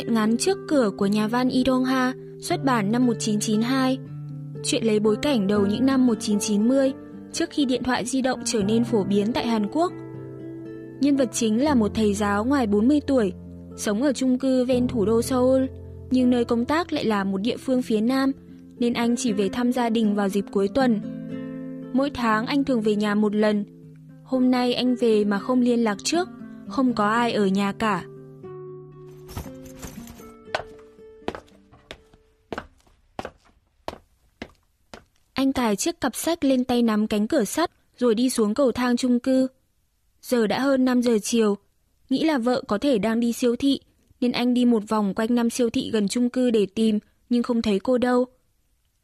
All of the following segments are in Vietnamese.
Chuyện ngắn trước cửa của nhà văn Lee Dong Ha xuất bản năm 1992 Chuyện lấy bối cảnh đầu những năm 1990, trước khi điện thoại di động trở nên phổ biến tại Hàn Quốc. Nhân vật chính là một thầy giáo ngoài 40 tuổi, sống ở chung cư ven thủ đô Seoul, nhưng nơi công tác lại là một địa phương phía Nam, nên anh chỉ về thăm gia đình vào dịp cuối tuần. Mỗi tháng anh thường về nhà một lần. Hôm nay anh về mà không liên lạc trước, không có ai ở nhà cả. Anh cài chiếc cặp sách lên tay nắm cánh cửa sắt rồi đi xuống cầu thang chung cư. Giờ đã hơn 5 giờ chiều, nghĩ là vợ có thể đang đi siêu thị, nên anh đi một vòng quanh năm siêu thị gần chung cư để tìm, nhưng không thấy cô đâu.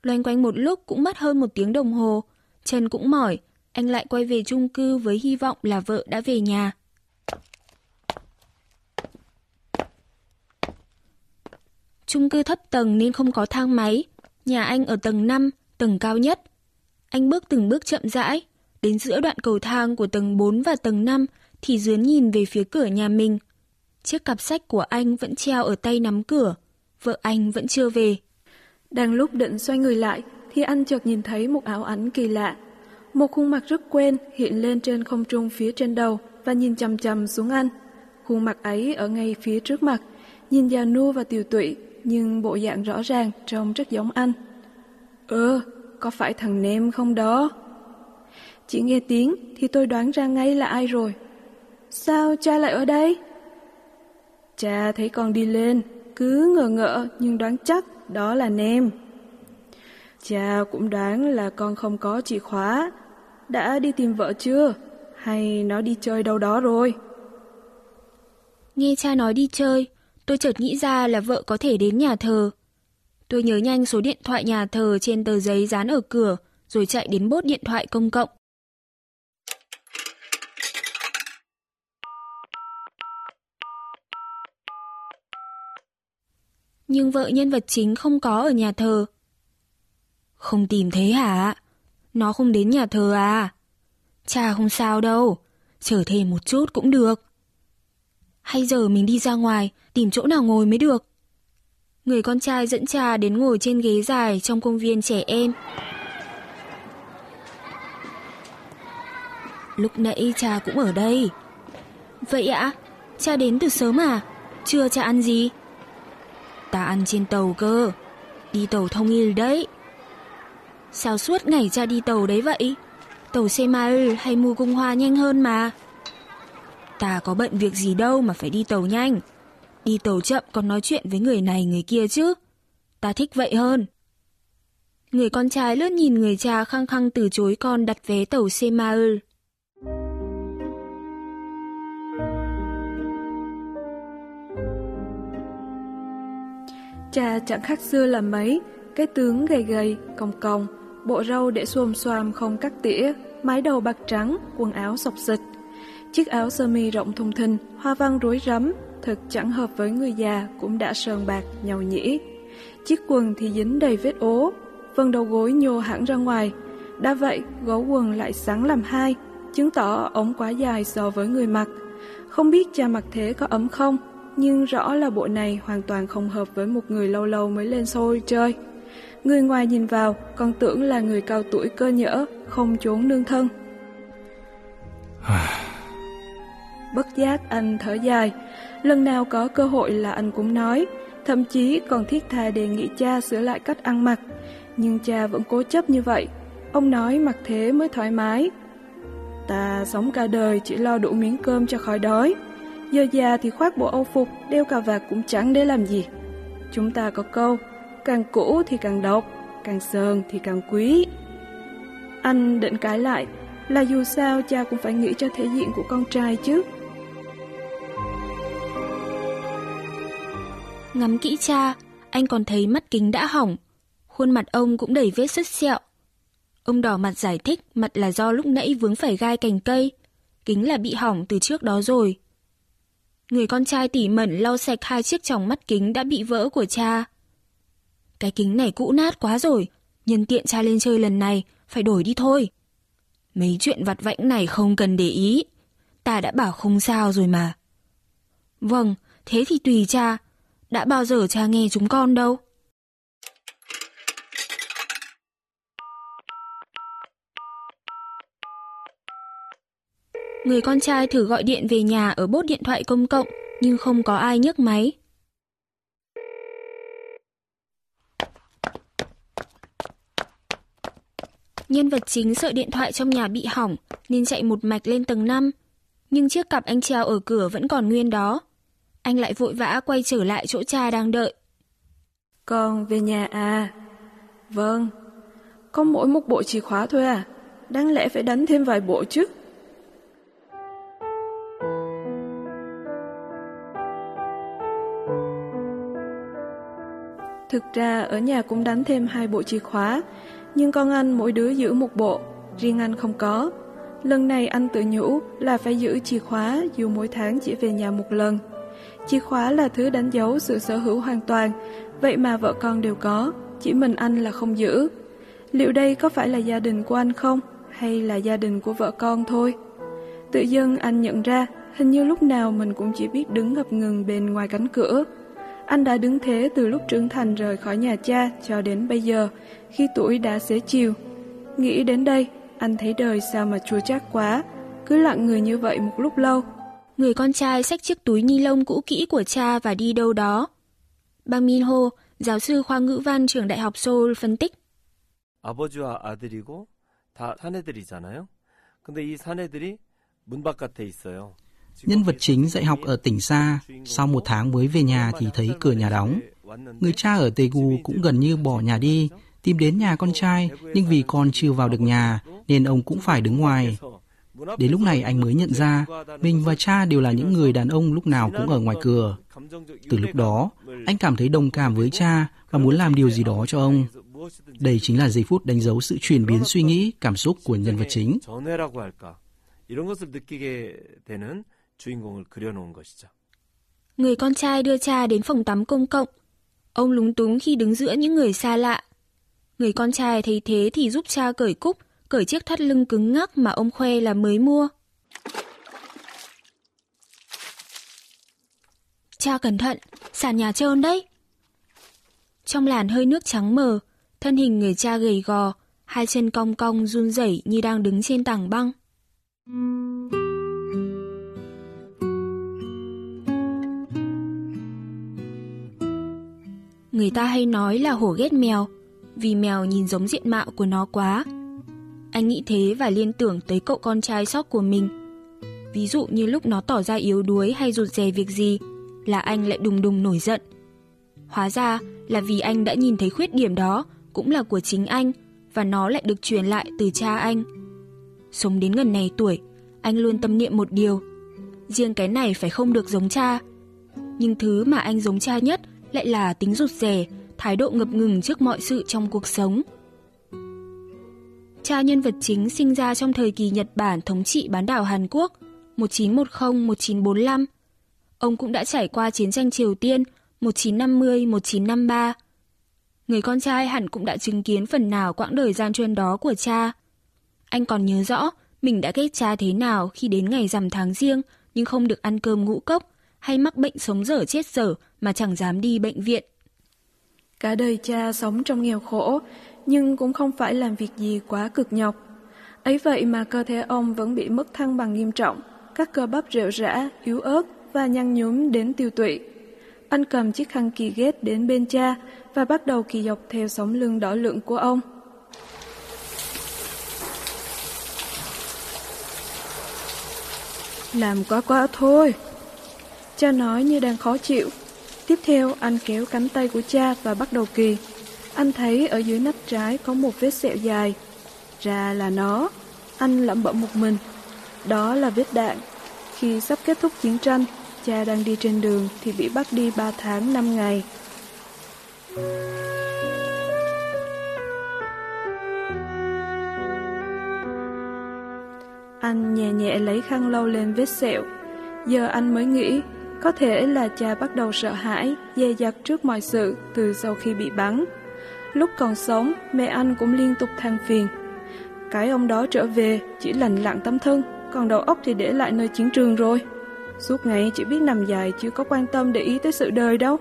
Loanh quanh một lúc cũng mất hơn một tiếng đồng hồ, chân cũng mỏi, anh lại quay về chung cư với hy vọng là vợ đã về nhà. Chung cư thấp tầng nên không có thang máy, nhà anh ở tầng 5, tầng cao nhất. Anh bước từng bước chậm rãi, đến giữa đoạn cầu thang của tầng 4 và tầng 5 thì dướn nhìn về phía cửa nhà mình. Chiếc cặp sách của anh vẫn treo ở tay nắm cửa, vợ anh vẫn chưa về. Đang lúc định xoay người lại thì anh chợt nhìn thấy một áo ảnh kỳ lạ. Một khuôn mặt rất quen hiện lên trên không trung phía trên đầu và nhìn chầm chầm xuống anh. Khuôn mặt ấy ở ngay phía trước mặt, nhìn già nua và tiều tụy nhưng bộ dạng rõ ràng trông rất giống anh. Ơ, có phải thằng Nem không đó? Chỉ nghe tiếng thì tôi đoán ra ngay là ai rồi. Sao cha lại ở đây? Cha thấy con đi lên, cứ ngờ ngợ nhưng đoán chắc đó là Nem. Cha cũng đoán là con không có chìa khóa. Đã đi tìm vợ chưa? Hay nó đi chơi đâu đó rồi? Nghe cha nói đi chơi, tôi chợt nghĩ ra là vợ có thể đến nhà thờ. Tôi nhớ nhanh số điện thoại nhà thờ trên tờ giấy dán ở cửa, rồi chạy đến bốt điện thoại công cộng. Nhưng vợ nhân vật chính không có ở nhà thờ. Không tìm thấy hả? Nó không đến nhà thờ à? Cha không sao đâu, chờ thêm một chút cũng được. Hay giờ mình đi ra ngoài, tìm chỗ nào ngồi mới được. Người con trai dẫn cha đến ngồi trên ghế dài trong công viên trẻ em. Lúc nãy cha cũng ở đây. Vậy ạ? Cha đến từ sớm à? Chưa cha ăn gì? Ta ăn trên tàu cơ. Đi tàu thông il đấy. Sao suốt ngày cha đi tàu đấy vậy? Tàu xe Semail hay mua cung hoa nhanh hơn mà. Ta có bận việc gì đâu mà phải đi tàu nhanh. Đi tàu chậm còn nói chuyện với người này người kia chứ. Ta thích vậy hơn. Người con trai lướt nhìn người cha khăng khăng từ chối con đặt vé tàu Semaul. Cha chẳng khác xưa là mấy, cái tướng gầy gầy, còng còng, bộ râu để xuồm xoàm không cắt tỉa, mái đầu bạc trắng, quần áo sọc xịch. Chiếc áo sơ mi rộng thùng thình, hoa văn rối rắm, thực chẳng hợp với người già cũng đã sờn bạc, nhầu nhĩ. Chiếc quần thì dính đầy vết ố, phần đầu gối nhô hẳn ra ngoài. Đã vậy, gấu quần lại sáng làm hai, chứng tỏ ống quá dài so với người mặc. Không biết cha mặc thế có ấm không, nhưng rõ là bộ này hoàn toàn không hợp với một người lâu lâu mới lên xôi chơi. Người ngoài nhìn vào còn tưởng là người cao tuổi cơ nhỡ, không trốn nương thân. Bất giác anh thở dài, lần nào có cơ hội là anh cũng nói, thậm chí còn thiết tha đề nghị cha sửa lại cách ăn mặc. Nhưng cha vẫn cố chấp như vậy, ông nói mặc thế mới thoải mái. Ta sống cả đời chỉ lo đủ miếng cơm cho khỏi đói, giờ già thì khoác bộ âu phục, đeo cà vạt cũng chẳng để làm gì. Chúng ta có câu, càng cũ thì càng độc, càng sờn thì càng quý. Anh định cãi lại là dù sao cha cũng phải nghĩ cho thể diện của con trai chứ. Ngắm kỹ cha, anh còn thấy mắt kính đã hỏng. Khuôn mặt ông cũng đầy vết sứt sẹo. Ông đỏ mặt giải thích mặt là do lúc nãy vướng phải gai cành cây. Kính là bị hỏng từ trước đó rồi. Người con trai tỉ mẩn lau sạch hai chiếc tròng mắt kính đã bị vỡ của cha. Cái kính này cũ nát quá rồi, nhân tiện cha lên chơi lần này, phải đổi đi thôi. Mấy chuyện vặt vãnh này không cần để ý, ta đã bảo không sao rồi mà. Vâng, thế thì tùy cha, đã bao giờ cha nghe chúng con đâu. Người con trai thử gọi điện về nhà ở bốt điện thoại công cộng, nhưng không có ai nhấc máy. Nhân vật chính sợ điện thoại trong nhà bị hỏng nên chạy một mạch lên tầng 5. Nhưng chiếc cặp anh treo ở cửa vẫn còn nguyên đó. Anh lại vội vã quay trở lại chỗ cha đang đợi. Con về nhà à? Vâng. Có mỗi một bộ chìa khóa thôi à? Đáng lẽ phải đánh thêm vài bộ chứ? Thực ra ở nhà cũng đánh thêm hai bộ chìa khóa, nhưng con anh mỗi đứa giữ một bộ, riêng anh không có. Lần này anh tự nhủ là phải giữ chìa khóa dù mỗi tháng chỉ về nhà một lần. Chìa khóa là thứ đánh dấu sự sở hữu hoàn toàn, vậy mà vợ con đều có, chỉ mình anh là không giữ. Liệu đây có phải là gia đình của anh không, hay là gia đình của vợ con thôi? Tự dưng anh nhận ra, hình như lúc nào mình cũng chỉ biết đứng ngập ngừng bên ngoài cánh cửa. Anh đã đứng thế từ lúc trưởng thành rời khỏi nhà cha cho đến bây giờ, khi tuổi đã xế chiều. Nghĩ đến đây, anh thấy đời sao mà chua chát quá, cứ lặng người như vậy một lúc lâu Người con trai xách chiếc túi ni lông cũ kỹ của cha và đi đâu đó. Bang Min Ho, giáo sư khoa ngữ văn trường đại học Seoul phân tích. 아버지와 아들이고 다 사내들이잖아요. 근데 이 사내들이 문 바깥에 있어요. Nhân vật chính dạy học ở tỉnh xa, sau một tháng mới về nhà thì thấy cửa nhà đóng. Người cha ở Daegu cũng gần như bỏ nhà đi, tìm đến nhà con trai, nhưng vì con chưa vào được nhà nên ông cũng phải đứng ngoài. Đến lúc này anh mới nhận ra, mình và cha đều là những người đàn ông lúc nào cũng ở ngoài cửa. Từ lúc đó, anh cảm thấy đồng cảm với cha và muốn làm điều gì đó cho ông. Đây chính là giây phút đánh dấu sự chuyển biến suy nghĩ, cảm xúc của nhân vật chính. Người con trai đưa cha đến phòng tắm công cộng. Ông lúng túng khi đứng giữa những người xa lạ. Người con trai thấy thế thì giúp cha cởi cúc, cởi chiếc thắt lưng cứng ngắc mà ông khoe là mới mua. Cha cẩn thận, sàn nhà trơn đấy. Trong làn hơi nước trắng mờ, thân hình người cha gầy gò, hai chân cong cong run rẩy như đang đứng trên tảng băng. Người ta hay nói là hổ ghét mèo, vì mèo nhìn giống diện mạo của nó quá. Anh nghĩ thế và liên tưởng tới cậu con trai sót của mình. Ví dụ như lúc nó tỏ ra yếu đuối hay rụt rè việc gì, là anh lại đùng đùng nổi giận. Hóa ra là vì anh đã nhìn thấy khuyết điểm đó cũng là của chính anh và nó lại được truyền lại từ cha anh. Sống đến gần này tuổi, anh luôn tâm niệm một điều. Riêng cái này phải không được giống cha. Nhưng thứ mà anh giống cha nhất lại là tính rụt rè, thái độ ngập ngừng trước mọi sự trong cuộc sống. Cha nhân vật chính sinh ra trong thời kỳ Nhật Bản thống trị bán đảo Hàn Quốc 1910-1945. Ông cũng đã trải qua chiến tranh Triều Tiên 1950-1953. Người con trai hẳn cũng đã chứng kiến phần nào quãng đời gian truân đó của cha. Anh còn nhớ rõ mình đã ghét cha thế nào khi đến ngày rằm tháng riêng nhưng không được ăn cơm ngũ cốc hay mắc bệnh sống dở chết dở mà chẳng dám đi bệnh viện. Cả đời cha sống trong nghèo khổ, nhưng cũng không phải làm việc gì quá cực nhọc. Ấy vậy mà cơ thể ông vẫn bị mất thăng bằng nghiêm trọng, các cơ bắp rệu rã, yếu ớt và nhăn nhúm đến tiêu tụy. Anh cầm chiếc khăn kỳ ghét đến bên cha và bắt đầu kỳ dọc theo sống lưng đỏ lượng của ông. Làm quá quá thôi. Cha nói như đang khó chịu. Tiếp theo anh kéo cánh tay của cha và bắt đầu kỳ. Anh thấy ở dưới nách trái có một vết sẹo dài. Ra là nó. Anh lẩm bẩm một mình. Đó là vết đạn. Khi sắp kết thúc chiến tranh, cha đang đi trên đường thì bị bắt đi 3 tháng 5 ngày. Anh nhẹ nhẹ lấy khăn lau lên vết sẹo. Giờ anh mới nghĩ, có thể là cha bắt đầu sợ hãi, dè dặt trước mọi sự từ sau khi bị bắn. Lúc còn sống, mẹ anh cũng liên tục than phiền. Cái ông đó trở về chỉ lành lặng tâm thân, còn đầu óc thì để lại nơi chiến trường rồi. Suốt ngày chỉ biết nằm dài chứ có quan tâm để ý tới sự đời đâu.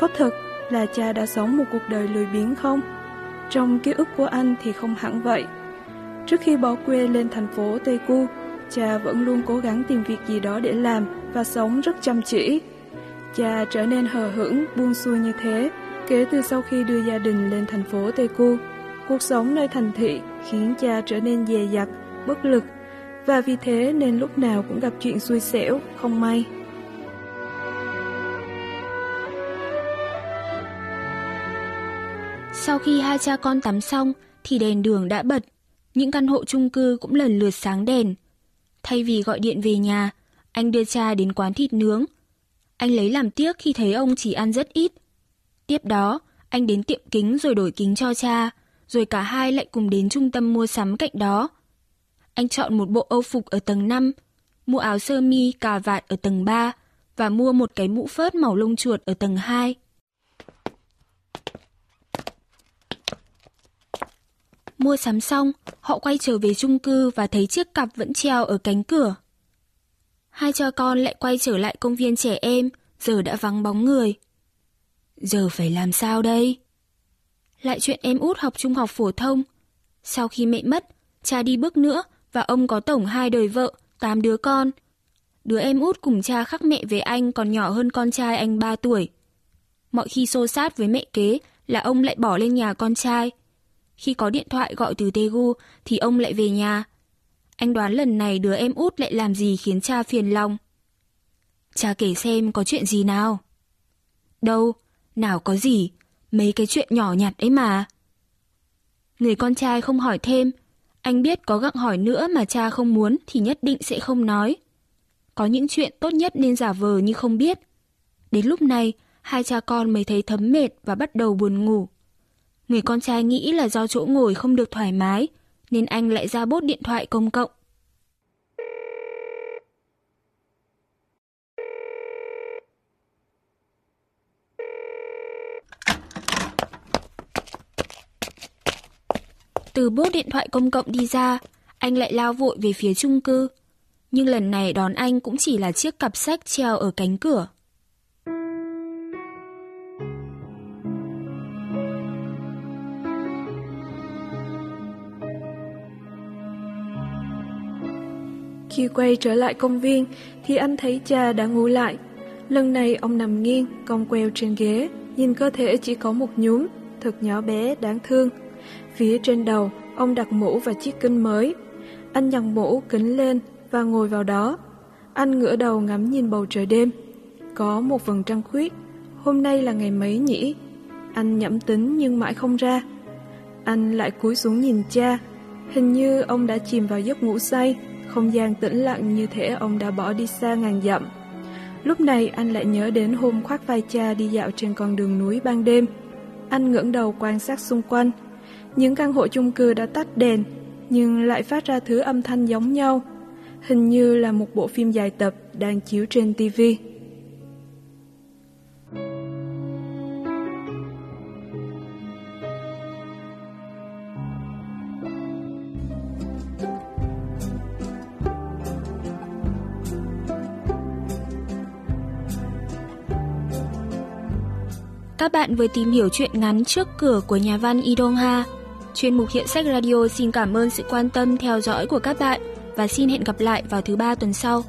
Có thật là cha đã sống một cuộc đời lười biếng không? Trong ký ức của anh thì không hẳn vậy. Trước khi bỏ quê lên thành phố Daegu, cha vẫn luôn cố gắng tìm việc gì đó để làm và sống rất chăm chỉ. Cha trở nên hờ hững, buông xuôi như thế kể từ sau khi đưa gia đình lên thành phố Daegu. Cuộc sống nơi thành thị khiến cha trở nên dè dặt, bất lực và vì thế nên lúc nào cũng gặp chuyện xui xẻo, không may. Sau khi hai cha con tắm xong thì đèn đường đã bật những căn hộ chung cư cũng lần lượt sáng đèn. Thay vì gọi điện về nhà, anh đưa cha đến quán thịt nướng. Anh lấy làm tiếc khi thấy ông chỉ ăn rất ít. Tiếp đó, anh đến tiệm kính rồi đổi kính cho cha, rồi cả hai lại cùng đến trung tâm mua sắm cạnh đó. Anh chọn một bộ âu phục ở tầng 5, mua áo sơ mi cà vạt ở tầng 3 và mua một cái mũ phớt màu lông chuột ở tầng 2. Mua sắm xong, họ quay trở về chung cư và thấy chiếc cặp vẫn treo ở cánh cửa. Hai cha con lại quay trở lại công viên trẻ em, giờ đã vắng bóng người. Giờ phải làm sao đây? Lại chuyện em út học trung học phổ thông. Sau khi mẹ mất, cha đi bước nữa và ông có tổng hai đời vợ, tám đứa con. Đứa em út cùng cha khắc mẹ với anh còn nhỏ hơn con trai anh 3 tuổi. Mọi khi xô sát với mẹ kế là ông lại bỏ lên nhà con trai, khi có điện thoại gọi từ Tegu thì ông lại về nhà. Anh đoán lần này đứa em út lại làm gì khiến cha phiền lòng. Cha kể xem có chuyện gì nào. Đâu, nào có gì, mấy cái chuyện nhỏ nhặt ấy mà. Người con trai không hỏi thêm, anh biết có gặng hỏi nữa mà cha không muốn thì nhất định sẽ không nói. Có những chuyện tốt nhất nên giả vờ như không biết. Đến lúc này, hai cha con mới thấy thấm mệt và bắt đầu buồn ngủ. Người con trai nghĩ là do chỗ ngồi không được thoải mái, nên anh lại ra bốt điện thoại công cộng. Từ bốt điện thoại công cộng đi ra, anh lại lao vội về phía chung cư. Nhưng lần này đón anh cũng chỉ là chiếc cặp sách treo ở cánh cửa. Khi quay trở lại công viên thì anh thấy cha đã ngủ lại. Lần này ông nằm nghiêng, cong queo trên ghế, nhìn cơ thể chỉ có một nhúm, thật nhỏ bé, đáng thương. Phía trên đầu, ông đặt mũ và chiếc kính mới. Anh nhặt mũ, kính lên và ngồi vào đó. Anh ngửa đầu ngắm nhìn bầu trời đêm. Có một vầng trăng khuyết. Hôm nay là ngày mấy nhỉ? Anh nhẩm tính nhưng mãi không ra. Anh lại cúi xuống nhìn cha. Hình như ông đã chìm vào giấc ngủ say không gian tĩnh lặng như thể ông đã bỏ đi xa ngàn dặm. Lúc này anh lại nhớ đến hôm khoác vai cha đi dạo trên con đường núi ban đêm. Anh ngẩng đầu quan sát xung quanh. Những căn hộ chung cư đã tắt đèn, nhưng lại phát ra thứ âm thanh giống nhau. Hình như là một bộ phim dài tập đang chiếu trên tivi. Các bạn vừa tìm hiểu chuyện ngắn trước cửa của nhà văn Idong Ha. Chuyên mục hiện sách radio xin cảm ơn sự quan tâm theo dõi của các bạn và xin hẹn gặp lại vào thứ ba tuần sau.